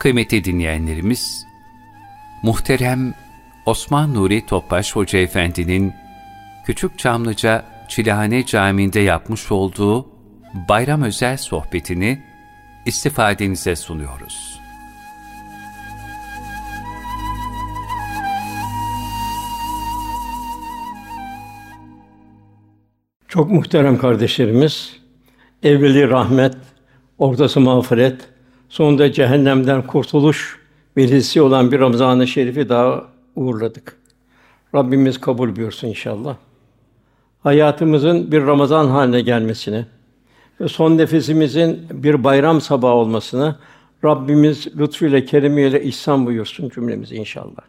Kıymetli dinleyenlerimiz, muhterem Osman Nuri Topbaş Hoca Efendi'nin Küçük Çamlıca Çilehane Camii'nde yapmış olduğu bayram özel sohbetini istifadenize sunuyoruz. Çok muhterem kardeşlerimiz, evveli rahmet, ortası mağfiret, sonunda cehennemden kurtuluş velisi olan bir Ramazan-ı Şerif'i daha uğurladık. Rabbimiz kabul buyursun inşallah. Hayatımızın bir Ramazan haline gelmesini ve son nefesimizin bir bayram sabahı olmasını Rabbimiz lütfuyla, keremiyle ihsan buyursun cümlemizi inşallah.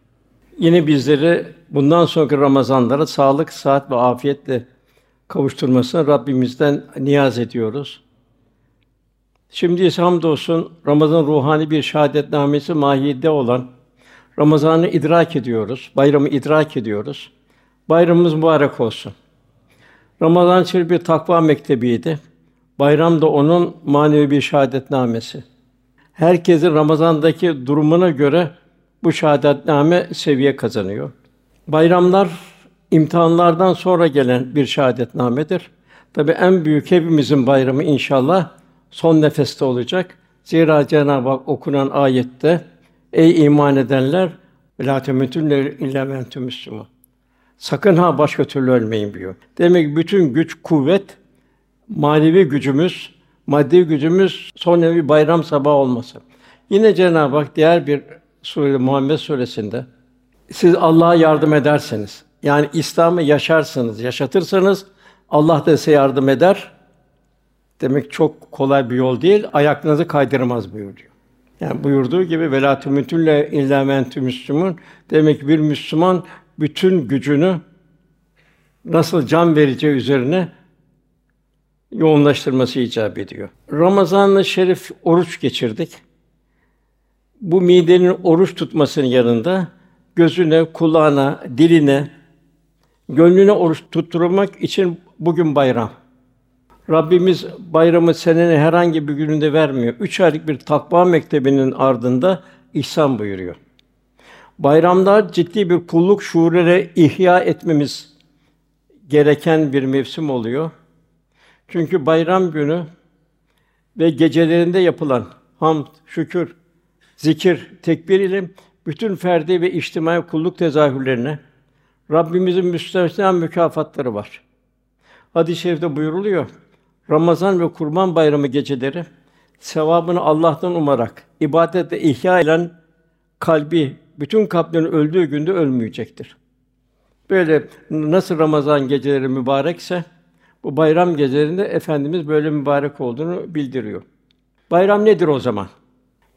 Yine bizleri bundan sonraki Ramazanlara sağlık, sıhhat ve afiyetle kavuşturmasını Rabbimizden niyaz ediyoruz. Şimdi ise hamdolsun Ramazan ruhani bir şahadetnamesi mahiyette olan Ramazan'ı idrak ediyoruz, bayramı idrak ediyoruz. Bayramımız mübarek olsun. Ramazan için bir takva mektebiydi. Bayram da onun manevi bir şahadetnamesi. Herkesin Ramazan'daki durumuna göre bu şahadetname seviye kazanıyor. Bayramlar imtihanlardan sonra gelen bir şahadetnamedir. Tabi en büyük hepimizin bayramı inşallah son nefeste olacak. Zira Cenab-ı Hak okunan ayette Ey iman edenler la temutunne illa ve entum müslümun. Sakın ha başka türlü ölmeyin diyor. Demek ki bütün güç, kuvvet, manevi gücümüz, maddi gücümüz son bir bayram sabahı olması. Yine Cenab-ı Hak diğer bir sure Muhammed suresinde siz Allah'a yardım ederseniz, yani İslam'ı yaşarsanız, yaşatırsanız Allah da size yardım eder. Demek çok kolay bir yol değil, ayaklarınızı kaydırmaz buyuruyor. Yani buyurduğu gibi velâ tümütülle illâ mentü müslümün. Demek ki bir Müslüman bütün gücünü nasıl can vereceği üzerine yoğunlaştırması icap ediyor. Ramazan-ı Şerif oruç geçirdik. Bu midenin oruç tutmasının yanında gözüne, kulağına, diline, gönlüne oruç tutturmak için bugün bayram. Rabbimiz bayramı senenin herhangi bir gününde vermiyor. Üç aylık bir takva mektebinin ardında ihsan buyuruyor. Bayramlar ciddi bir kulluk şuurları ihya etmemiz gereken bir mevsim oluyor. Çünkü bayram günü ve gecelerinde yapılan hamd, şükür, zikir, tekbir ile bütün ferdi ve içtimai kulluk tezahürlerine Rabbimizin müstesna mükafatları var. Hadis-i şerifte buyuruluyor. Ramazan ve Kurban Bayramı geceleri sevabını Allah'tan umarak ibadetle ihya eden kalbi bütün kalplerin öldüğü günde ölmeyecektir. Böyle nasıl Ramazan geceleri mübarekse bu bayram gecelerinde efendimiz böyle mübarek olduğunu bildiriyor. Bayram nedir o zaman?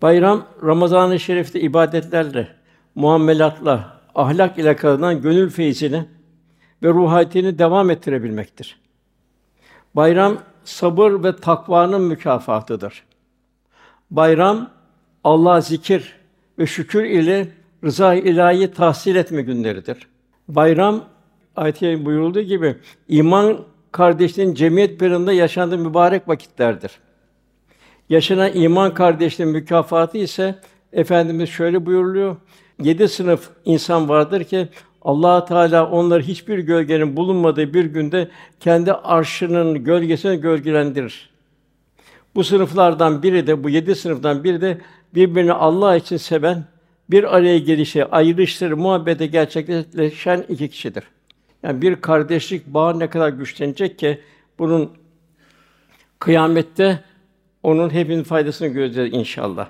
Bayram Ramazan-ı Şerif'te ibadetlerle, muamelatla, ahlak ile kazanılan gönül feyzini ve ruhiyetini devam ettirebilmektir. Bayram sabır ve takvanın mükafatıdır. Bayram Allah zikir ve şükür ile rıza ilahi tahsil etme günleridir. Bayram ayet buyurulduğu gibi iman kardeşliğin cemiyet birinde yaşandığı mübarek vakitlerdir. Yaşanan iman kardeşliğin mükafatı ise efendimiz şöyle buyuruluyor. Yedi sınıf insan vardır ki Allah Teala onları hiçbir gölgenin bulunmadığı bir günde kendi arşının gölgesine gölgelendirir. Bu sınıflardan biri de bu yedi sınıftan biri de birbirini Allah için seven, bir araya gelişe, ayrıştırı, muhabbete gerçekleşen iki kişidir. Yani bir kardeşlik bağı ne kadar güçlenecek ki bunun kıyamette onun hepinin faydasını göreceğiz inşallah.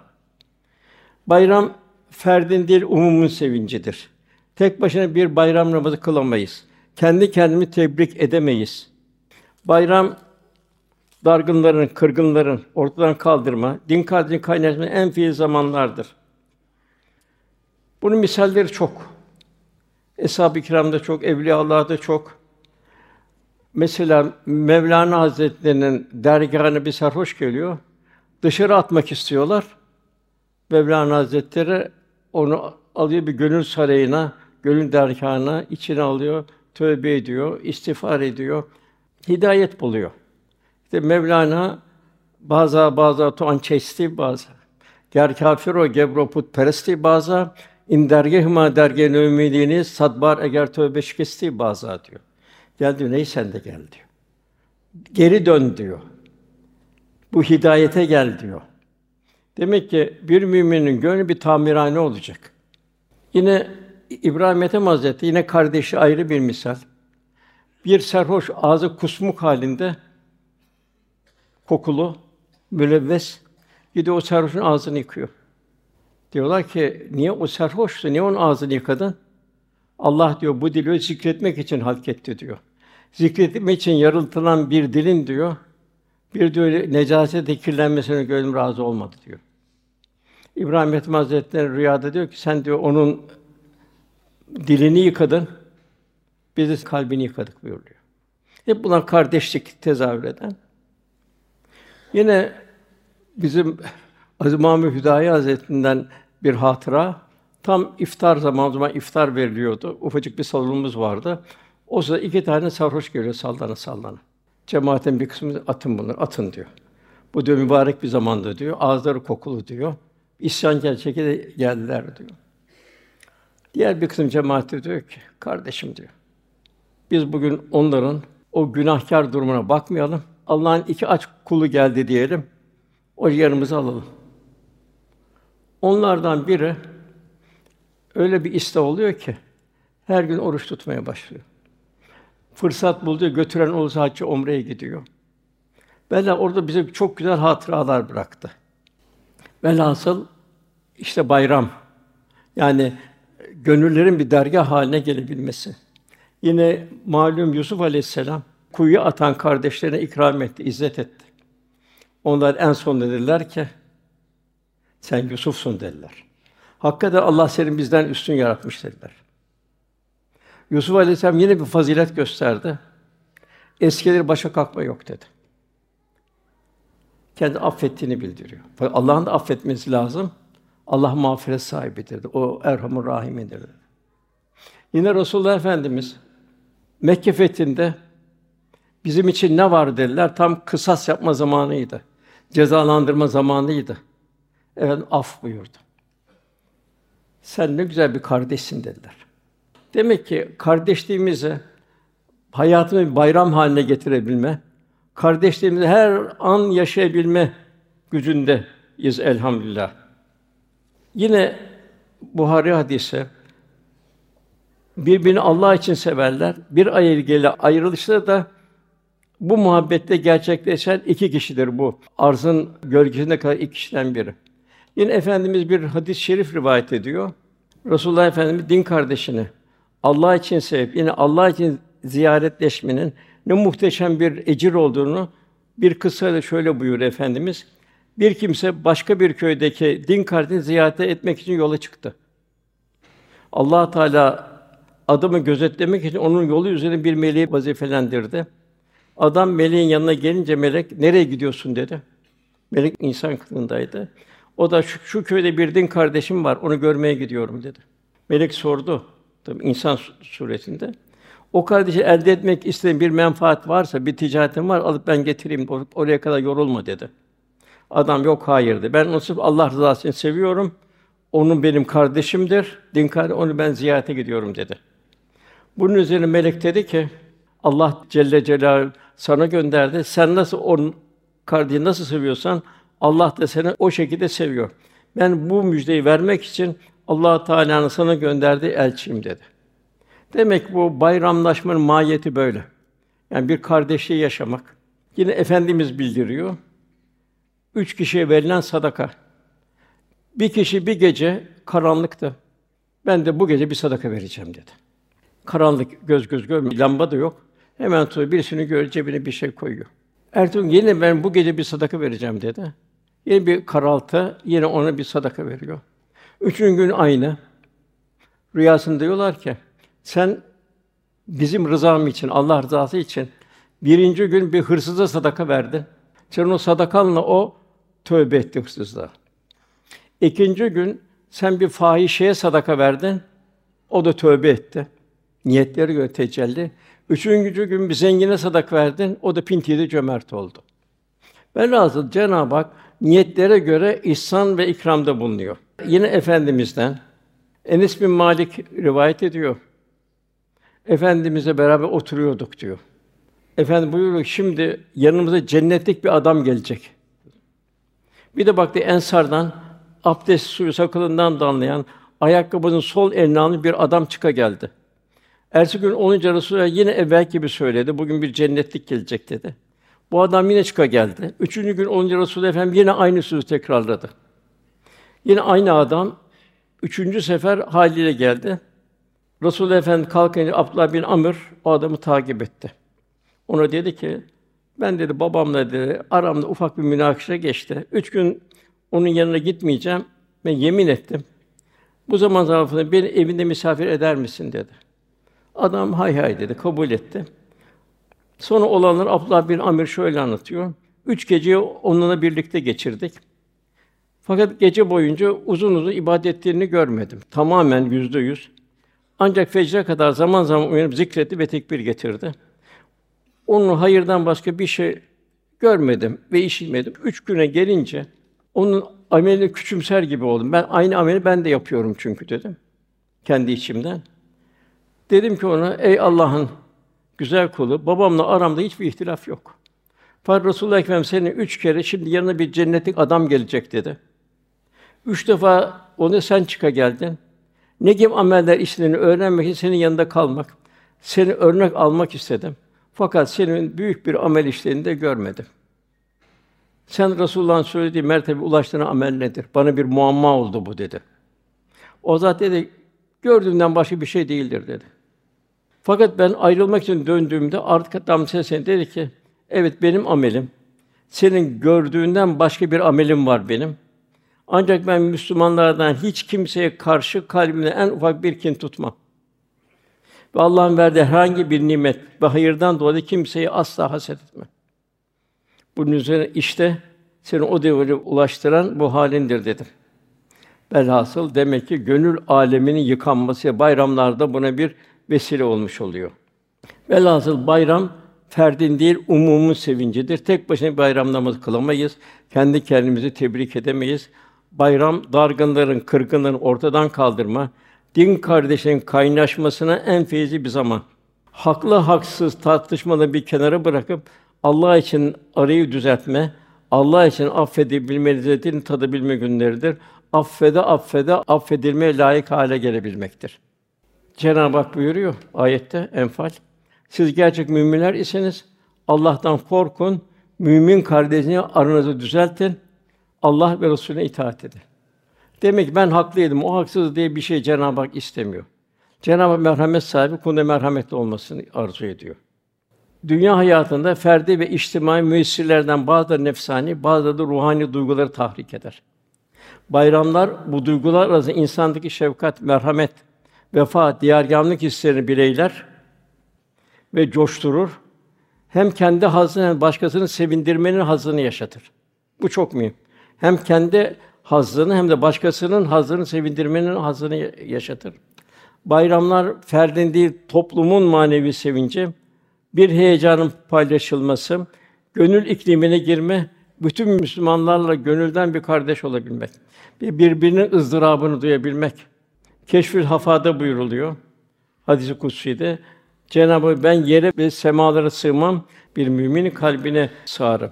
Bayram ferdin değil umumun sevincidir. Tek başına bir bayram namazı kılamayız. Kendi kendimi tebrik edemeyiz. Bayram dargınların, kırgınların ortadan kaldırma, din kardeşliğin kaynaşma en fiil zamanlardır. Bunun misalleri çok. Eshab-ı Kiram'da çok, Evliyaullah'da çok. Mesela Mevlana Hazretleri'nin dergâhına bir sarhoş geliyor. Dışarı atmak istiyorlar. Mevlana Hazretleri onu alıyor bir gönül sarayına, gönül dergâhına içine alıyor, tövbe ediyor, istiğfar ediyor, hidayet buluyor. İşte Mevlana bazı bazı tuan çesti bazı Ger kafir o gebro peresti baza in dergehma dergen ümidini sadbar eğer tövbe şikesti baza diyor. Gel diyor ney sen de gel diyor. Geri dön diyor. Bu hidayete gel diyor. Demek ki bir müminin gönlü bir tamirhane olacak. Yine İbrahim Ethem Hazretleri yine kardeşi ayrı bir misal. Bir serhoş ağzı kusmuk halinde kokulu, mülevves gidiyor o serhoşun ağzını yıkıyor. Diyorlar ki niye o serhoştu? Niye onun ağzını yıkadın? Allah diyor bu dili zikretmek için halk etti diyor. Zikretmek için yaratılan bir dilin diyor. Bir diyor necasete kirlenmesine gönlüm razı olmadı diyor. İbrahim Ethem Hazretleri rüyada diyor ki sen diyor onun dilini yıkadın. Biz de kalbini yıkadık buyuruyor. Hep bunlar kardeşlik tezahür eden. Yine bizim Aziz Mahmud Hüdayi Hazretlerinden bir hatıra. Tam iftar zamanı zaman iftar veriliyordu. Ufacık bir salonumuz vardı. O sırada iki tane sarhoş geliyor sallana sallana. Cemaatin bir kısmı atın bunları, atın diyor. Bu diyor mübarek bir zamanda diyor. Ağızları kokulu diyor. İsyankâr şekilde geldiler diyor. Diğer bir kısım cemaati diyor ki, kardeşim diyor. Biz bugün onların o günahkar durumuna bakmayalım. Allah'ın iki aç kulu geldi diyelim. O yanımızı alalım. Onlardan biri öyle bir iste oluyor ki her gün oruç tutmaya başlıyor. Fırsat bulduğu götüren olursa haccı umreye gidiyor. Bella orada bize çok güzel hatıralar bıraktı. Velhasıl işte bayram. Yani gönüllerin bir dergah haline gelebilmesi. Yine malum Yusuf Aleyhisselam kuyuya atan kardeşlerine ikram etti, izzet etti. Onlar en son dediler ki sen Yusuf'sun dediler. Hakikaten Allah seni bizden üstün yaratmış dediler. Yusuf Aleyhisselam yine bir fazilet gösterdi. Eskileri başa kalkma yok dedi. Kendi affettiğini bildiriyor. Allah'ın da affetmesi lazım. Allah mağfiret sahibidir. O Erhamur Rahimidir. Yine Resulullah Efendimiz Mekke fethinde bizim için ne var dediler. Tam kısas yapma zamanıydı. Cezalandırma zamanıydı. Evet af buyurdu. Sen ne güzel bir kardeşsin dediler. Demek ki kardeşliğimizi hayatını bir bayram haline getirebilme, kardeşliğimizi her an yaşayabilme gücündeyiz elhamdülillah. Yine Buhari hadisi birbirini Allah için severler. Bir ay ilgili ayrılışta da bu muhabbette gerçekleşen iki kişidir bu. Arzın gölgesinde kadar iki kişiden biri. Yine efendimiz bir hadis-i şerif rivayet ediyor. Resulullah Efendimiz din kardeşini Allah için sevip yine Allah için ziyaretleşmenin ne muhteşem bir ecir olduğunu bir kıssayla şöyle buyuruyor efendimiz. Bir kimse başka bir köydeki din kardeşini ziyaret etmek için yola çıktı. Allah Teala adamı gözetlemek için onun yolu üzerine bir meleği vazifelendirdi. Adam meleğin yanına gelince melek nereye gidiyorsun dedi. Melek insan kılığındaydı. O da şu, şu köyde bir din kardeşim var, onu görmeye gidiyorum dedi. Melek sordu. Tabi insan suretinde. O kardeşi elde etmek istediğin bir menfaat varsa, bir ticaretin var, alıp ben getireyim, oraya kadar yorulma dedi. Adam yok hayırdı. Ben onu sırf Allah rızası için seviyorum. Onun benim kardeşimdir. Din kardeşi, onu ben ziyarete gidiyorum dedi. Bunun üzerine melek dedi ki Allah Celle Celal sana gönderdi. Sen nasıl onun kardeşi nasıl seviyorsan Allah da seni o şekilde seviyor. Ben bu müjdeyi vermek için Allah Teala'nın sana gönderdiği elçiyim dedi. Demek bu bayramlaşmanın mahiyeti böyle. Yani bir kardeşliği yaşamak. Yine efendimiz bildiriyor. Üç kişiye verilen sadaka. Bir kişi bir gece karanlıktı. Ben de bu gece bir sadaka vereceğim dedi. Karanlık, göz göz görmüyor, lamba da yok. Hemen tutuyor, birisini görüyor, cebine bir şey koyuyor. Ertuğrul yine ben bu gece bir sadaka vereceğim dedi. Yine bir karaltı, yine ona bir sadaka veriyor. Üçüncü gün aynı. Rüyasında diyorlar ki, sen bizim rızam için, Allah rızası için birinci gün bir hırsıza sadaka verdin. Sen o sadakanla o tövbe etti hırsızlığa. İkinci gün sen bir fahişeye sadaka verdin. O da tövbe etti. Niyetleri göre tecelli. Üçüncü gün bir zengine sadaka verdin. O da pintiydi cömert oldu. Velhasıl Cenab-ı Hak niyetlere göre ihsan ve ikramda bulunuyor. Yine efendimizden Enes bin Malik rivayet ediyor. Efendimizle beraber oturuyorduk diyor. Efendim buyuruyor şimdi yanımıza cennetlik bir adam gelecek. Bir de baktı ensardan abdest suyu sakalından damlayan ayakkabının sol eline alan bir adam çıka geldi. Ertesi gün olunca Resulullah yine evvel gibi söyledi. Bugün bir cennetlik gelecek dedi. Bu adam yine çıka geldi. Üçüncü gün olunca Resulullah Efendimiz yine aynı sözü tekrarladı. Yine aynı adam üçüncü sefer haliyle geldi. Resulullah Efendimiz kalkınca Abdullah bin Amr o adamı takip etti. Ona dedi ki, ben dedi babamla dedi aramda ufak bir münakaşa geçti. Üç gün onun yanına gitmeyeceğim. Ben yemin ettim. Bu zaman zarfında beni evinde misafir eder misin dedi. Adam hay hay dedi, kabul etti. Sonra olanlar Abdullah bin Amir şöyle anlatıyor. Üç geceyi onunla birlikte geçirdik. Fakat gece boyunca uzun uzun ibadetlerini görmedim. Tamamen yüzde yüz. Ancak fecre kadar zaman zaman uyanıp zikretti ve tekbir getirdi. Onun hayırdan başka bir şey görmedim ve işitmedim. Üç güne gelince onun amelini küçümser gibi oldum. Ben aynı ameli ben de yapıyorum çünkü dedim. Kendi içimden. Dedim ki ona, ey Allah'ın güzel kulu, babamla aramda hiçbir ihtilaf yok. Fakat Resulullah Efendimiz seni üç kere şimdi yanına bir cennetlik adam gelecek dedi. Üç defa onu sen çıka geldin. Ne gibi ameller işlerini öğrenmek için senin yanında kalmak, seni örnek almak istedim. Fakat senin büyük bir amel işlerini de görmedim. Sen Resulullah'ın söylediği mertebe ulaştığın amel nedir? Bana bir muamma oldu bu dedi. O zat dedi, gördüğümden başka bir şey değildir dedi. Fakat ben ayrılmak için döndüğümde artık adam sesine dedi ki, evet benim amelim, senin gördüğünden başka bir amelim var benim. Ancak ben Müslümanlardan hiç kimseye karşı kalbimde en ufak bir kin tutmam. Ve Allah'ın verdiği herhangi bir nimet ve hayırdan dolayı kimseyi asla haset etmem. Bunun üzerine işte seni o devre ulaştıran bu halindir dedim. Velhasıl demek ki gönül aleminin yıkanması bayramlarda buna bir vesile olmuş oluyor. Velhasıl bayram ferdin değil umumun sevincidir. Tek başına bir bayram namazı kılamayız. Kendi kendimizi tebrik edemeyiz. Bayram dargınların, kırgınların ortadan kaldırma, din kardeşlerin kaynaşmasına en feyizli bir zaman. Haklı haksız tartışmaları bir kenara bırakıp Allah için arayı düzeltme, Allah için affedebilme lezzetini tadabilme günleridir. Affede affede affedilmeye layık hale gelebilmektir. Cenab-ı Hak buyuruyor ayette Enfal. Siz gerçek müminler iseniz Allah'tan korkun, mümin kardeşini aranızı düzeltin. Allah ve Resulüne itaat edin. Demek ki ben haklıydım, o haksız diye bir şey Cenab-ı Hak istemiyor. Cenab-ı Hak merhamet sahibi, kuluna merhametli olmasını arzu ediyor. Dünya hayatında ferdi ve içtimai müessirlerden bazıları nefsani, bazıları da ruhani duyguları tahrik eder. Bayramlar bu duygular arasında insandaki şefkat, merhamet, vefa, diyargâmlık hislerini bireyler ve coşturur. Hem kendi hazını hem başkasını sevindirmenin hazını yaşatır. Bu çok mühim. Hem kendi hazzını hem de başkasının hazzını sevindirmenin hazzını yaşatır. Bayramlar ferdin değil toplumun manevi sevinci, bir heyecanın paylaşılması, gönül iklimine girme, bütün Müslümanlarla gönülden bir kardeş olabilmek, bir birbirinin ızdırabını duyabilmek. Keşfül Hafada buyuruluyor. Hadis-i kutsi'de Cenab-ı ben yere ve semalara sığmam, bir müminin kalbine sığarım.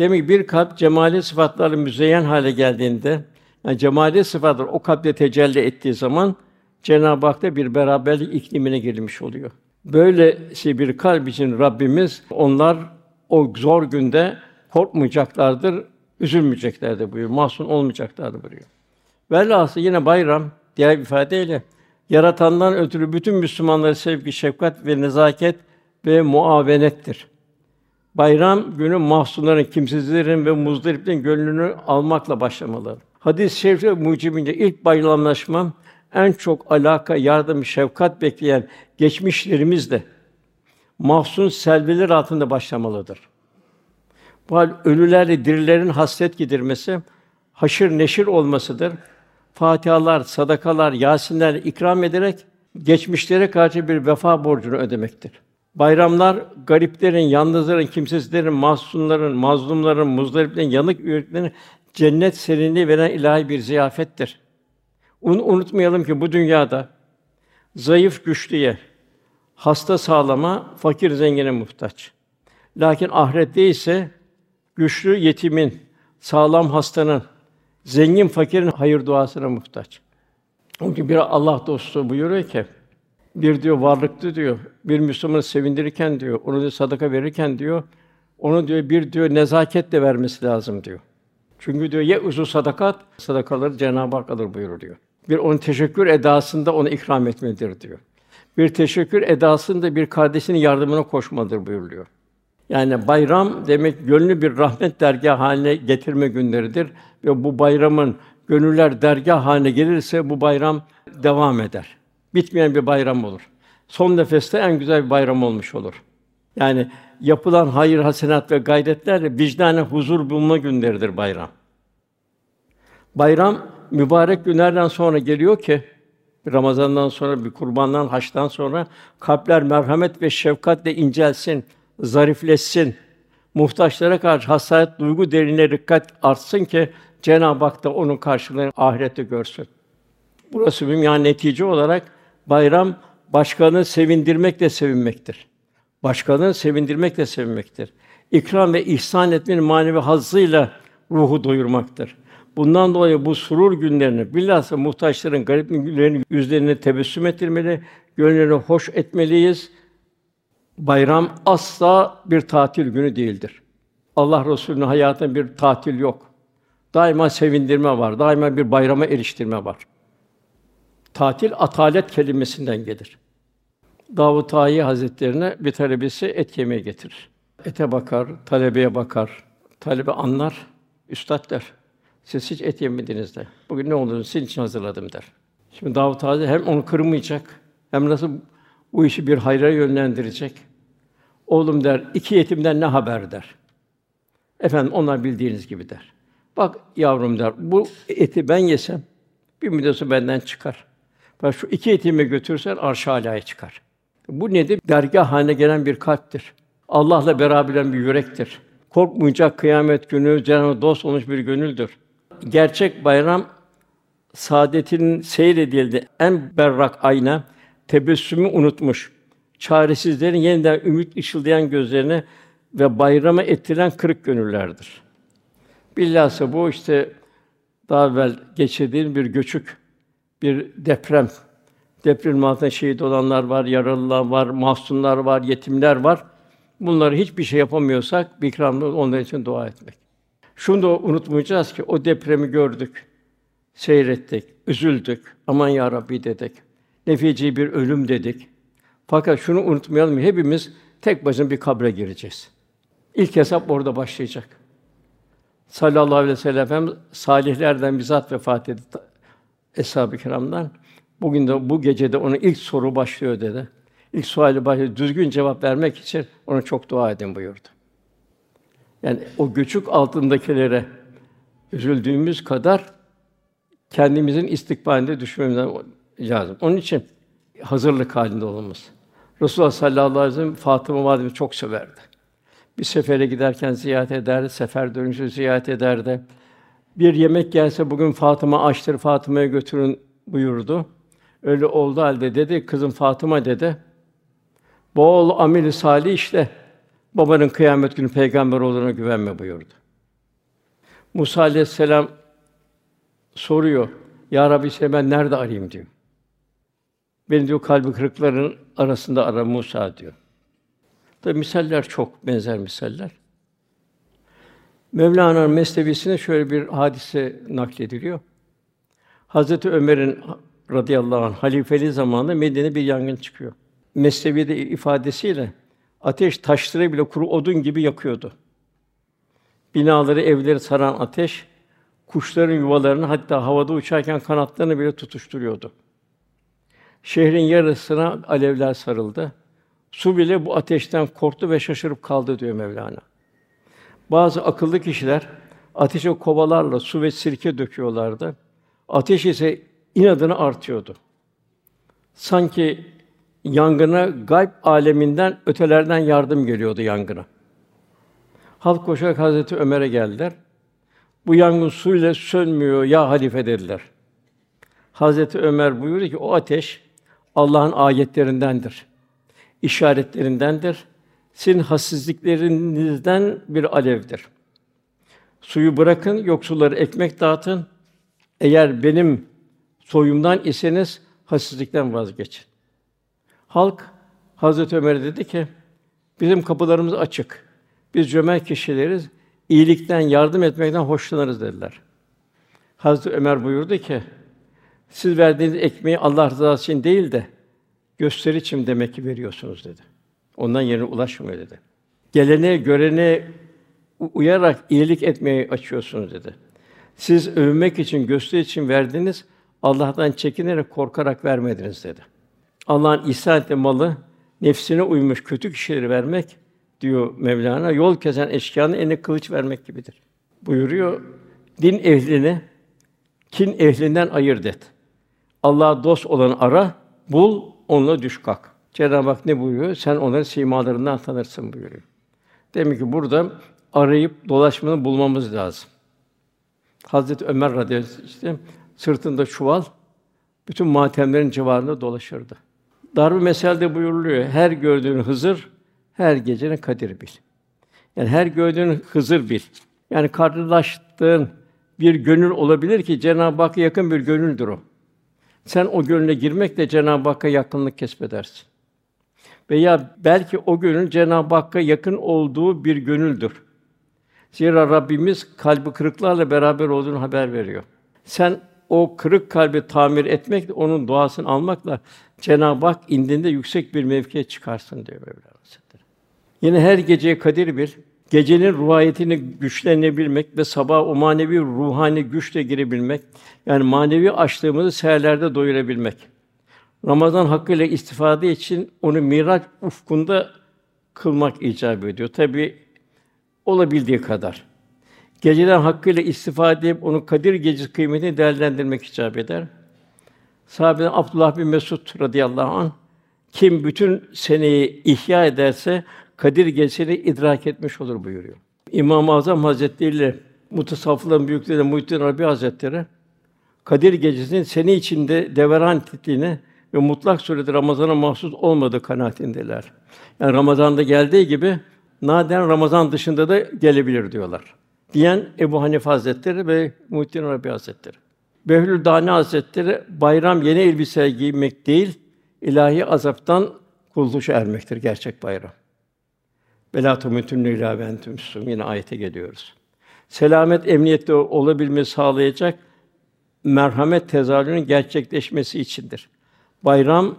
Demek ki bir kalp cemali sıfatlarla müzeyyen hale geldiğinde, yani cemali sıfatlar o kalpte tecelli ettiği zaman Cenab-ı Hak'ta bir beraberlik iklimine girmiş oluyor. Böylesi bir kalp için Rabbimiz onlar o zor günde korkmayacaklardır, üzülmeyeceklerdir buyuruyor. Mahzun olmayacaklardır buyuruyor. Velhâsıl yine bayram diğer ifadeyle yaratandan ötürü bütün Müslümanlara sevgi, şefkat ve nezaket ve muavenettir. Bayram günü mahzunların, kimsizlerin ve muzdariplerin gönlünü almakla başlamalı. Hadis-i şerifte mucibince ilk bayramlaşma en çok alaka, yardım, şefkat bekleyen geçmişlerimizle mahzun selviler altında başlamalıdır. Bu hal ölülerle dirilerin hasret gidirmesi, haşır neşir olmasıdır. Fatihalar, sadakalar, yasinler ikram ederek geçmişlere karşı bir vefa borcunu ödemektir. Bayramlar gariplerin, yalnızların, kimsesizlerin, mahzunların, mazlumların, muzdariplerin, yanık yüreklerin cennet serinliği veren ilahi bir ziyafettir. Onu unutmayalım ki bu dünyada zayıf güçlüye, hasta sağlama, fakir zengine muhtaç. Lakin ahirette ise güçlü yetimin, sağlam hastanın, zengin fakirin hayır duasına muhtaç. Çünkü bir Allah dostu buyuruyor ki bir diyor varlıklı diyor. Bir Müslümanı sevindirirken diyor, onu diyor sadaka verirken diyor, onu diyor bir diyor nezaketle vermesi lazım diyor. Çünkü diyor ye uzu sadakat, sadakaları Cenab-ı Hak alır buyurur diyor. Bir onun teşekkür edasında onu ikram etmedir diyor. Bir teşekkür edasında bir kardeşinin yardımına koşmadır buyuruyor. Yani bayram demek gönlü bir rahmet dergah haline getirme günleridir ve bu bayramın gönüller dergah haline gelirse bu bayram devam eder. Bitmeyen bir bayram olur. Son nefeste en güzel bir bayram olmuş olur. Yani yapılan hayır, hasenat ve gayretlerle vicdane huzur bulma günleridir bayram. Bayram mübarek günlerden sonra geliyor ki Ramazan'dan sonra, bir kurbandan, haçtan sonra kalpler merhamet ve şefkatle incelsin, zarifleşsin. Muhtaçlara karşı hassasiyet, duygu derinliğe dikkat artsın ki Cenab-ı Hak da onun karşılığını ahirette görsün. Burası mühim. Yani netice olarak bayram başkanı sevindirmekle sevinmektir. Başkanı sevindirmekle sevinmektir. İkram ve ihsan etmenin manevi hazzıyla ruhu doyurmaktır. Bundan dolayı bu surur günlerini, bilhassa muhtaçların, garip günlerini yüzlerine tebessüm ettirmeli, gönüllerini hoş etmeliyiz. Bayram asla bir tatil günü değildir. Allah Resulü'nün hayatında bir tatil yok. Daima sevindirme var, daima bir bayrama eriştirme var. Tatil atalet kelimesinden gelir. Davud Tayi Hazretlerine bir talebesi et yemeği getirir. Ete bakar, talebeye bakar. Talebe anlar, üstad der. Siz hiç et yemediniz de. Bugün ne olduğunu sizin için hazırladım der. Şimdi Davud Tazi hem onu kırmayacak, hem nasıl bu işi bir hayra yönlendirecek. Oğlum der, iki yetimden ne haber der. Efendim onlar bildiğiniz gibi der. Bak yavrum der, bu eti ben yesem bir müddet benden çıkar. Bak şu iki yetimi götürsen arş-ı çıkar. Bu nedir? Dergah haline gelen bir kalptir. Allah'la beraber bir yürektir. Korkmayacak kıyamet günü cenab dost olmuş bir gönüldür. Gerçek bayram saadetinin seyredildi en berrak ayna tebessümü unutmuş. Çaresizlerin yeniden ümit ışıldayan gözlerine ve bayrama ettiren kırık gönüllerdir. Bilhassa bu işte daha evvel geçirdiğim bir göçük, bir deprem. Deprem altında şehit olanlar var, yaralılar var, mahzunlar var, yetimler var. Bunları hiçbir şey yapamıyorsak bir ikramla onlar için dua etmek. Şunu da unutmayacağız ki o depremi gördük, seyrettik, üzüldük. Aman ya Rabbi dedik. Nefeci bir ölüm dedik. Fakat şunu unutmayalım hepimiz tek başına bir kabre gireceğiz. İlk hesap orada başlayacak. Sallallahu aleyhi ve sellem salihlerden bizzat vefat etti eshab-ı kiramdan. Bugün de bu gecede onun ilk soru başlıyor dedi. İlk suali başlıyor. Düzgün cevap vermek için ona çok dua edin buyurdu. Yani o göçük altındakilere üzüldüğümüz kadar kendimizin istikbalinde düşünmemiz lazım. Onun için hazırlık halinde olmamız. Resulullah sallallahu aleyhi ve sellem Fatıma validemi çok severdi. Bir sefere giderken ziyaret ederdi, sefer dönüşü ziyaret ederdi. Bir yemek gelse bugün Fatıma açtır, Fatıma'ya götürün buyurdu. Öyle oldu halde dedi, kızım Fatıma dedi. Bol ameli salih işte. Babanın kıyamet günü peygamber olduğuna güvenme buyurdu. Musa aleyhisselam soruyor. Ya Rabbi seni ben nerede arayayım diyor. Beni diyor kalbi kırıkların arasında ara Musa diyor. Tabi misaller çok benzer misaller. Mevlana'nın Mesnevisine şöyle bir hadise naklediliyor. Hazreti Ömer'in radıyallahu anh halifeli zamanında Medine'de bir yangın çıkıyor. Mesnevi'de ifadesiyle ateş taşları bile kuru odun gibi yakıyordu. Binaları, evleri saran ateş kuşların yuvalarını hatta havada uçarken kanatlarını bile tutuşturuyordu. Şehrin yarısına alevler sarıldı. Su bile bu ateşten korktu ve şaşırıp kaldı diyor Mevlana. Bazı akıllı kişiler ateşe kovalarla su ve sirke döküyorlardı. Ateş ise inadına artıyordu. Sanki yangına gayb aleminden ötelerden yardım geliyordu yangına. Halk koşarak Hazreti Ömer'e geldiler. Bu yangın suyla sönmüyor ya halife dediler. Hazreti Ömer buyurdu ki o ateş Allah'ın ayetlerindendir. işaretlerindendir. Sizin hassizliklerinizden bir alevdir. Suyu bırakın, yoksulları ekmek dağıtın. Eğer benim soyumdan iseniz hassizlikten vazgeçin. Halk Hazreti Ömer dedi ki bizim kapılarımız açık. Biz cömert kişileriz. iyilikten, yardım etmekten hoşlanırız dediler. Hazreti Ömer buyurdu ki siz verdiğiniz ekmeği Allah rızası için değil de gösteri için demek ki veriyorsunuz dedi. Ondan yerine ulaşmıyor dedi. Gelene, görene uyarak iyilik etmeye açıyorsunuz dedi. Siz övmek için, gösteri için verdiniz, Allah'tan çekinerek, korkarak vermediniz dedi. Allah'ın ihsan ettiği malı nefsine uymuş kötü kişileri vermek diyor Mevlana, yol kesen eşkıyanın eline kılıç vermek gibidir. Buyuruyor, din ehlini kin ehlinden ayırt et. Allah'a dost olan ara, bul, onunla düş kalk. Cenab-ı Hak ne buyuruyor? Sen onların simalarından tanırsın buyuruyor. Demek ki burada arayıp dolaşmanı bulmamız lazım. Hazreti Ömer radıyallahu anh işte sırtında çuval bütün matemlerin civarında dolaşırdı. Darb-ı Mesel'de buyuruluyor. Her gördüğün Hızır, her gecenin Kadir bil. Yani her gördüğün Hızır bil. Yani karşılaştığın bir gönül olabilir ki Cenab-ı Hakk'a yakın bir gönüldür o. Sen o gönüle girmekle Cenab-ı Hakk'a yakınlık kesbedersin. Veya belki o gönül Cenab-ı Hakk'a yakın olduğu bir gönüldür. Zira Rabbimiz kalbi kırıklarla beraber olduğunu haber veriyor. Sen o kırık kalbi tamir etmek, onun duasını almakla Cenab-ı Hak indinde yüksek bir mevkiye çıkarsın diyor Mevlana Hazretleri. Yine her geceye kadir bir, gecenin ruhiyetini güçlenebilmek ve sabah o manevi ruhani güçle girebilmek, yani manevi açlığımızı seherlerde doyurabilmek. Ramazan hakkıyla istifade için onu Miraç ufkunda kılmak icap ediyor. Tabi olabildiği kadar. Geceden hakkıyla istifade edip onun Kadir Gecesi kıymetini değerlendirmek icap eder. Sahabeden Abdullah bin Mesud radıyallahu an kim bütün seneyi ihya ederse Kadir Gecesi'ni idrak etmiş olur buyuruyor. İmam-ı Azam Hazretleri ile mutasavvıfların büyükleri Muhittin Arabi Hazretleri Kadir Gecesi'nin sene içinde deveran ettiğini ve mutlak surede Ramazan'a mahsus olmadığı kanaatindeler. Yani Ramazan'da geldiği gibi naden Ramazan dışında da gelebilir diyorlar. Diyen Ebu Hanife Hazretleri ve Muhittin Arabi Hazretleri. Behlül Dani Hazretleri bayram yeni elbise giymek değil, ilahi azaptan kurtuluşa ermektir gerçek bayram. Belatu mütünlü ila ventum yine ayete geliyoruz. Selamet emniyette olabilmesi sağlayacak merhamet tezahürünün gerçekleşmesi içindir. Bayram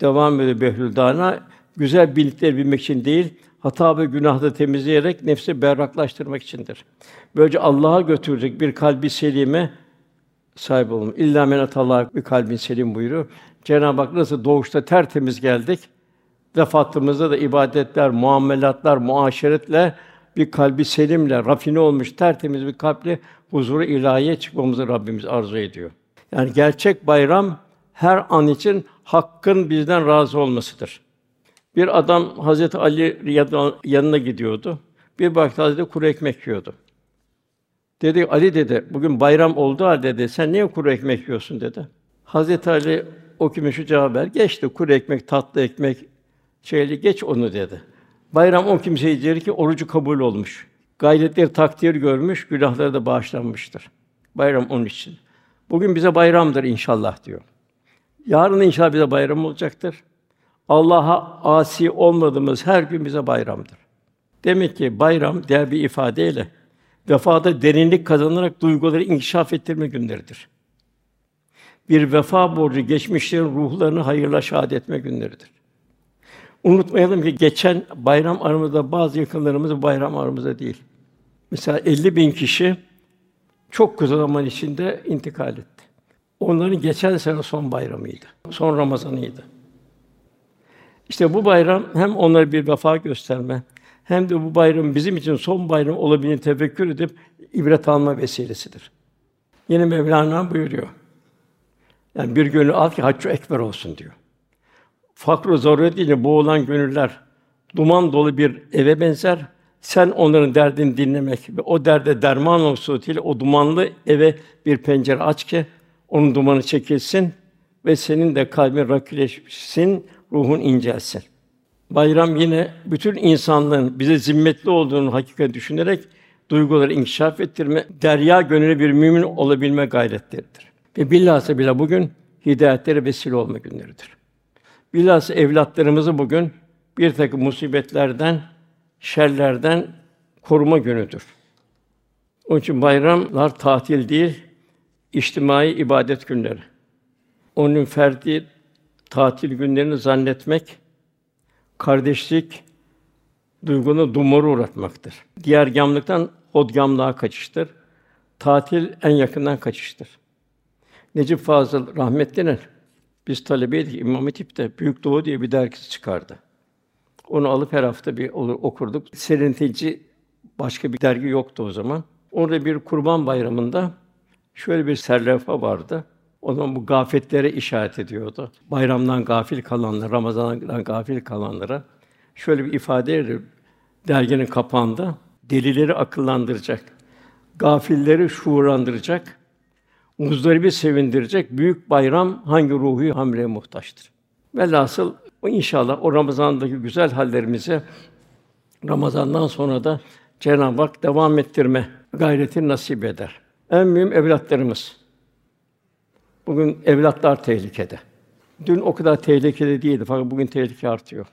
devam ediyor Behlül Dana güzel bildikleri bilmek için değil, hata ve günahı temizleyerek nefsi berraklaştırmak içindir. Böylece Allah'a götürecek bir kalbi selime sahip olun. İlla men bir kalbin selim buyuruyor. Cenab-ı Hak nasıl doğuşta tertemiz geldik, vefatımızda da ibadetler, muamelatlar, muaşeretle bir kalbi selimle, rafine olmuş tertemiz bir kalple huzuru ilahiye çıkmamızı Rabbimiz arzu ediyor. Yani gerçek bayram her an için Hakk'ın bizden razı olmasıdır. Bir adam Hazreti Ali yanına gidiyordu. Bir baktı Hazreti kuru ekmek yiyordu. Dedi Ali dedi, bugün bayram oldu halde dedi, sen niye kuru ekmek yiyorsun dedi. Hazreti Ali o kime şu cevap ver, geçti kuru ekmek, tatlı ekmek, şeyli geç onu dedi. Bayram o kimseye diyor ki orucu kabul olmuş. Gayretleri takdir görmüş, günahları da bağışlanmıştır. Bayram onun için. Bugün bize bayramdır inşallah diyor. Yarın inşallah bize bayram olacaktır. Allah'a asi olmadığımız her gün bize bayramdır. Demek ki bayram diğer bir ifadeyle vefada derinlik kazanarak duyguları inkişaf ettirme günleridir. Bir vefa borcu geçmişlerin ruhlarını hayırla şahit etme günleridir. Unutmayalım ki geçen bayram aramızda bazı yakınlarımız bayram aramızda değil. Mesela 50 bin kişi çok kısa zaman içinde intikal etti. Onların geçen sene son bayramıydı. Son Ramazanıydı. İşte bu bayram hem onlara bir vefa gösterme, hem de bu bayram bizim için son bayram olabildiğini tefekkür edip ibret alma vesilesidir. Yine Mevlana buyuruyor. Yani bir gönül al ki haccı ekber olsun diyor. fakr zaruretiyle boğulan gönüller duman dolu bir eve benzer. Sen onların derdini dinlemek ve o derde derman olsun ile o dumanlı eve bir pencere aç ki onun dumanı çekilsin ve senin de kalbin raküleşsin, ruhun incelsin. Bayram yine bütün insanlığın bize zimmetli olduğunu hakika düşünerek duyguları inkişaf ettirme, derya gönüllü bir mümin olabilme gayretleridir. Ve bilhassa bile bugün hidayetlere vesile olma günleridir. Bilhassa evlatlarımızı bugün bir takım musibetlerden, şerlerden koruma günüdür. Onun için bayramlar tatil değil, içtimai ibadet günleri. Onun ferdi tatil günlerini zannetmek kardeşlik duygunu dumura uğratmaktır. Diğer gamlıktan odgamlığa kaçıştır. Tatil en yakından kaçıştır. Necip Fazıl rahmetlinin biz talebeydik İmam Hatip'te Büyük Doğu diye bir dergisi çıkardı. Onu alıp her hafta bir okurduk. Serintici başka bir dergi yoktu o zaman. Orada bir Kurban Bayramı'nda şöyle bir serlevha vardı. O zaman bu gafletlere işaret ediyordu. Bayramdan gafil kalanlar, Ramazan'dan gafil kalanlara şöyle bir ifade ediyor derginin kapağında. Delileri akıllandıracak, gafilleri şuurlandıracak, muzdaribi sevindirecek büyük bayram hangi ruhu hamle muhtaçtır. Velhasıl inşallah o Ramazan'daki güzel hallerimizi Ramazan'dan sonra da Cenab-ı Hak devam ettirme gayreti nasip eder. En mühim evlatlarımız. Bugün evlatlar tehlikede. Dün o kadar tehlikeli değildi fakat bugün tehlike artıyor.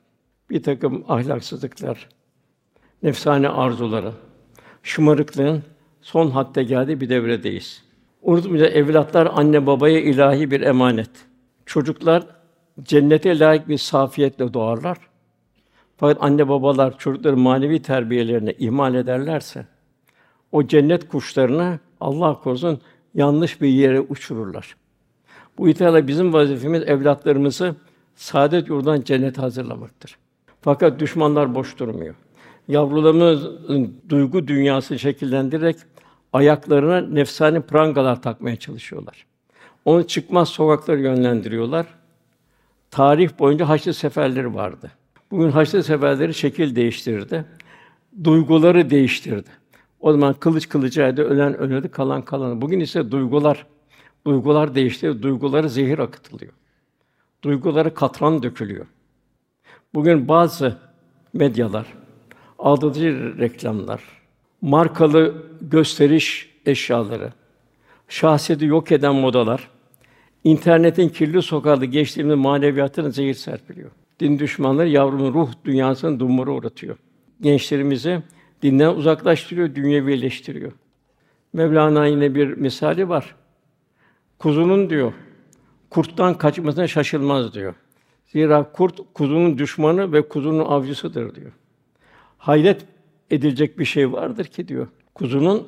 Bir takım ahlaksızlıklar, nefsane arzuları, şımarıklığın son hatta geldiği bir devredeyiz. Unutmayacağız evlatlar anne babaya ilahi bir emanet. Çocuklar cennete layık bir safiyetle doğarlar. Fakat anne babalar çocukların manevi terbiyelerine ihmal ederlerse o cennet kuşlarını Allah korusun yanlış bir yere uçururlar. Bu itibarla bizim vazifemiz evlatlarımızı saadet yurdundan cennet hazırlamaktır. Fakat düşmanlar boş durmuyor. Yavrularımızın duygu dünyası şekillendirerek ayaklarına nefsani prangalar takmaya çalışıyorlar. Onu çıkmaz sokaklara yönlendiriyorlar. Tarih boyunca haçlı seferleri vardı. Bugün haçlı seferleri şekil değiştirdi. Duyguları değiştirdi. O zaman kılıç kılıcaydı, ölen ölürdü, kalan kalanı. Bugün ise duygular Duygular değişti, duyguları zehir akıtılıyor. Duyguları katran dökülüyor. Bugün bazı medyalar, aldatıcı reklamlar, markalı gösteriş eşyaları, şahsiyeti yok eden modalar, internetin kirli sokakta geçtiğimiz maneviyatını zehir serpiliyor. Din düşmanları yavrumun ruh dünyasını dumura uğratıyor. Gençlerimizi dinden uzaklaştırıyor, dünyevileştiriyor. Mevlana yine bir misali var. Kuzunun diyor, kurttan kaçmasına şaşılmaz diyor. Zira kurt kuzunun düşmanı ve kuzunun avcısıdır diyor. Hayret edilecek bir şey vardır ki diyor. Kuzunun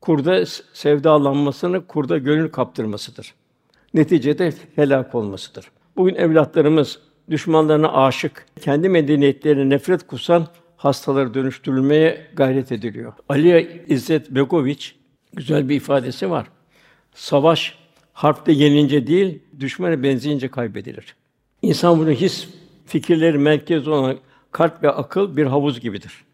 kurda sevdalanmasını, kurda gönül kaptırmasıdır. Neticede helak olmasıdır. Bugün evlatlarımız düşmanlarına aşık, kendi medeniyetlerine nefret kusan hastaları dönüştürülmeye gayret ediliyor. Ali İzzet Begoviç güzel bir ifadesi var. Savaş Harpte yenilince değil, düşmana benzeyince kaybedilir. İnsan bunu his, fikirleri merkez olan kalp ve akıl bir havuz gibidir.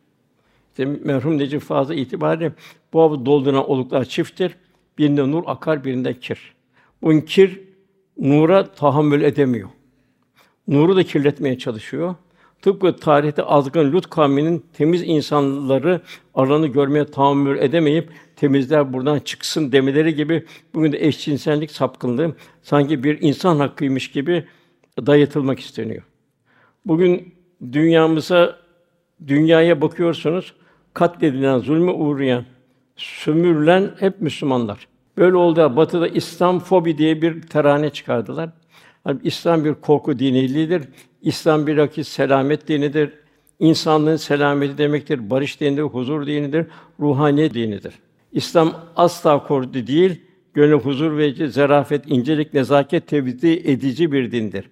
İşte merhum Necip Fazıl itibariyle bu havuz dolduran oluklar çifttir. Birinde nur akar, birinde kir. Bu kir nura tahammül edemiyor. Nuru da kirletmeye çalışıyor. Tıpkı tarihte azgın Lut kavminin temiz insanları aranı görmeye tahammül edemeyip temizler buradan çıksın demeleri gibi bugün de eşcinsellik sapkınlığı sanki bir insan hakkıymış gibi dayatılmak isteniyor. Bugün dünyamıza dünyaya bakıyorsunuz katledilen, zulme uğrayan, sömürülen hep Müslümanlar. Böyle oldu. Batı'da İslam fobi diye bir terane çıkardılar. Yani İslam bir korku dinidir. İslam bir akis selamet dinidir. İnsanlığın selameti demektir. Barış dinidir, huzur dinidir, ruhaniyet dinidir. İslam asla korku değil, gönül huzur verici, zarafet, incelik, nezaket tevzi edici bir dindir.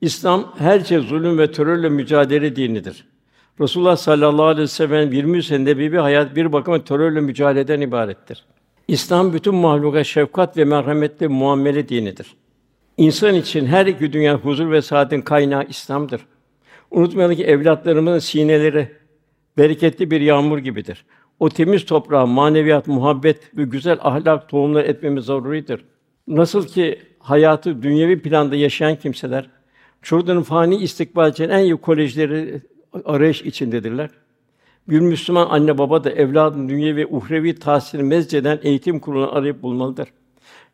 İslam her şey zulüm ve terörle mücadele dinidir. Resulullah sallallahu aleyhi ve sellem 20 senede bir, bir hayat bir bakıma terörle mücadeleden ibarettir. İslam bütün mahluka şefkat ve merhametli muamele dinidir. İnsan için her iki dünya huzur ve saadetin kaynağı İslam'dır. Unutmayalım ki evlatlarımızın sineleri bereketli bir yağmur gibidir. O temiz toprağa maneviyat, muhabbet ve güzel ahlak tohumları etmemiz zaruridir. Nasıl ki hayatı dünyevi planda yaşayan kimseler çocukların fani istikbal için en iyi kolejleri arayış içindedirler. Bir Müslüman anne baba da evladın dünyevi uhrevi tahsilini mezceden eğitim kurulunu arayıp bulmalıdır.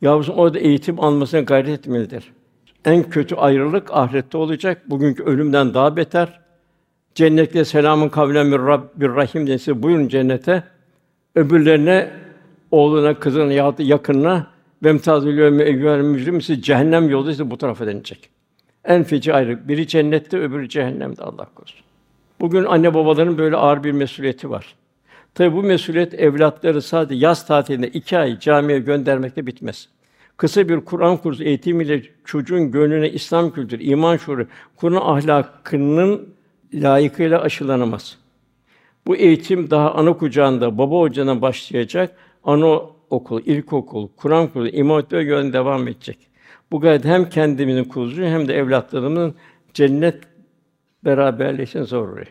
Yavrusun orada eğitim almasına gayret etmelidir. En kötü ayrılık ahirette olacak. Bugünkü ölümden daha beter. Cennette selamun kavlen min Rabbir Rahim dense buyurun cennete. Öbürlerine oğluna, kızına ya da yakınına vemtazül yevme eyyuhel mücrim siz cehennem yolu ise bu tarafa denilecek. En feci ayrılık. Biri cennette, öbürü cehennemde Allah korusun. Bugün anne babaların böyle ağır bir mesuliyeti var. Tabi bu mesuliyet evlatları sadece yaz tatilinde iki ay camiye göndermekle bitmez. Kısa bir Kur'an kursu eğitimiyle çocuğun gönlüne İslam kültürü, iman şuuru, Kur'an ahlakının layıkıyla aşılanamaz. Bu eğitim daha ana kucağında baba ocağına başlayacak. Ana okul, ilkokul, Kur'an kursu, imam hatip yön devam edecek. Bu gayet hem kendimizin kurucu hem de evlatlarımızın cennet beraberleşin zaruri.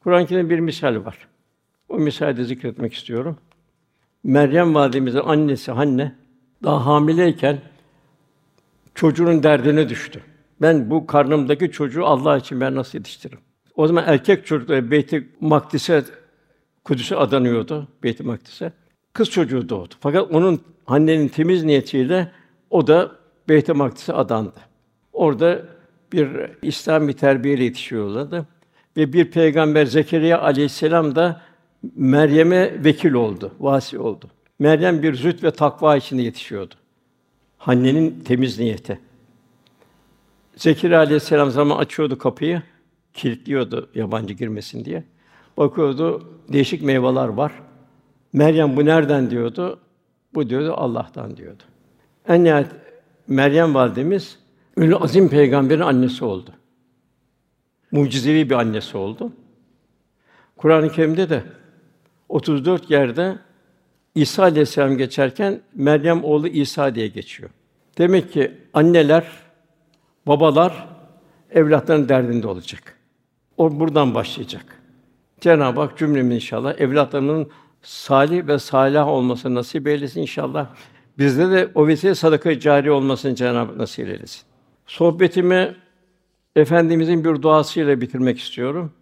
Kur'an-ı bir misal var. O misali zikretmek istiyorum. Meryem validemizin annesi Hanne daha hamileyken çocuğun derdine düştü. Ben bu karnımdaki çocuğu Allah için ben nasıl yetiştiririm? O zaman erkek çocukları Beyt-i Makdis'e Kudüs'e adanıyordu Beyt-i Makdis'e. Kız çocuğu doğdu. Fakat onun annenin temiz niyetiyle o da Beyt-i Makdis'e adandı. Orada bir İslam bir terbiyeyle yetişiyorlardı. Ve bir peygamber Zekeriya aleyhisselam da Meryem'e vekil oldu, vasi oldu. Meryem bir züht ve takva içinde yetişiyordu. Hanne'nin temiz niyeti. Zekeriya aleyhisselam zaman açıyordu kapıyı, kilitliyordu yabancı girmesin diye. Bakıyordu, değişik meyveler var. Meryem bu nereden diyordu? Bu diyordu Allah'tan diyordu. En nihayet Meryem validemiz Ünlü azim peygamberin annesi oldu. Mucizevi bir annesi oldu. Kur'an-ı Kerim'de de 34 yerde İsa aleyhisselam geçerken Meryem oğlu İsa diye geçiyor. Demek ki anneler, babalar evlatların derdinde olacak. O buradan başlayacak. Cenab-ı Hak cümlemiz inşallah evlatlarının salih ve salih olması nasip eylesin inşallah. Bizde de o vesile sadaka cari olmasını Cenab-ı Hak nasip eylesin. Sohbetimi efendimizin bir duasıyla bitirmek istiyorum.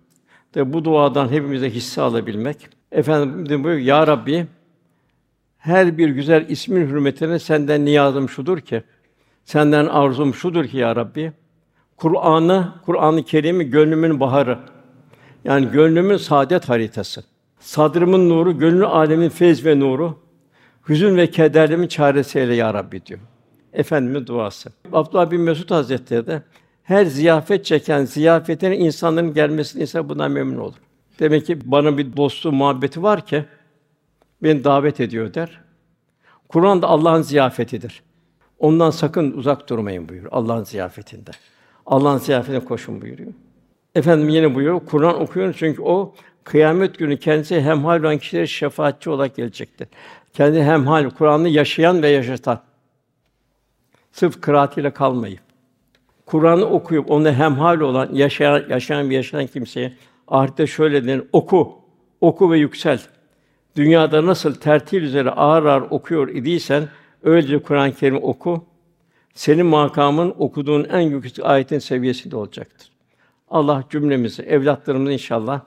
De bu duadan hepimize hisse alabilmek. Efendim buyuruyor ya Rabbi her bir güzel ismin hürmetine senden niyazım şudur ki senden arzum şudur ki ya Rabbi Kur'an'ı, Kur'an-ı Kerim'i gönlümün baharı. Yani gönlümün saadet haritası. Sadrımın nuru, gönlü alemin feyz ve nuru. Hüzün ve kederlerimin çaresi eyle ya Rabbi diyor. Efendimiz duası. Abdullah bin Mesud Hazretleri de her ziyafet çeken ziyafetine insanların gelmesini ise bundan memnun olur. Demek ki bana bir dostu muhabbeti var ki beni davet ediyor der. Kur'an da Allah'ın ziyafetidir. Ondan sakın uzak durmayın buyuruyor Allah'ın ziyafetinde. Allah'ın ziyafetine koşun buyuruyor. Efendim yine buyuruyor. Kur'an okuyoruz çünkü o kıyamet günü kendisi hemhal olan kişilere şefaatçi olarak gelecektir. Kendi hemhal Kur'an'ı yaşayan ve yaşatan Sırf kıraatiyle kalmayıp Kur'an'ı okuyup onu hemhal olan yaşayan yaşayan bir yaşayan kimseye ahirette şöyle denir: oku, oku ve yüksel. Dünyada nasıl tertil üzere ağır ağır okuyor idiysen öylece Kur'an-ı Kerim oku. Senin makamın okuduğun en yüksek ayetin seviyesinde olacaktır. Allah cümlemizi, evlatlarımızı inşallah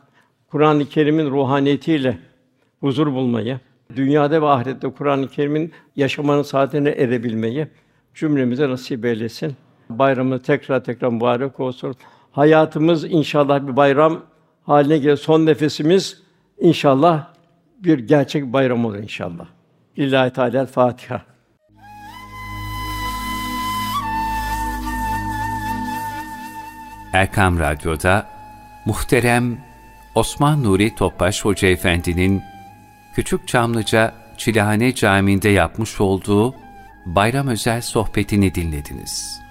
Kur'an-ı Kerim'in ruhaniyetiyle huzur bulmayı, dünyada ve ahirette Kur'an-ı Kerim'in yaşamanın saatine erebilmeyi cümlemize nasip eylesin. Bayramı tekrar tekrar mübarek olsun. Hayatımız inşallah bir bayram haline gelir. Son nefesimiz inşallah bir gerçek bayram olur inşallah. İllahi Teala Fatiha. Erkam Radyo'da muhterem Osman Nuri Topbaş Hoca Efendi'nin Küçük Çamlıca Çilehane Camii'nde yapmış olduğu bayram özel sohbetini dinlediniz.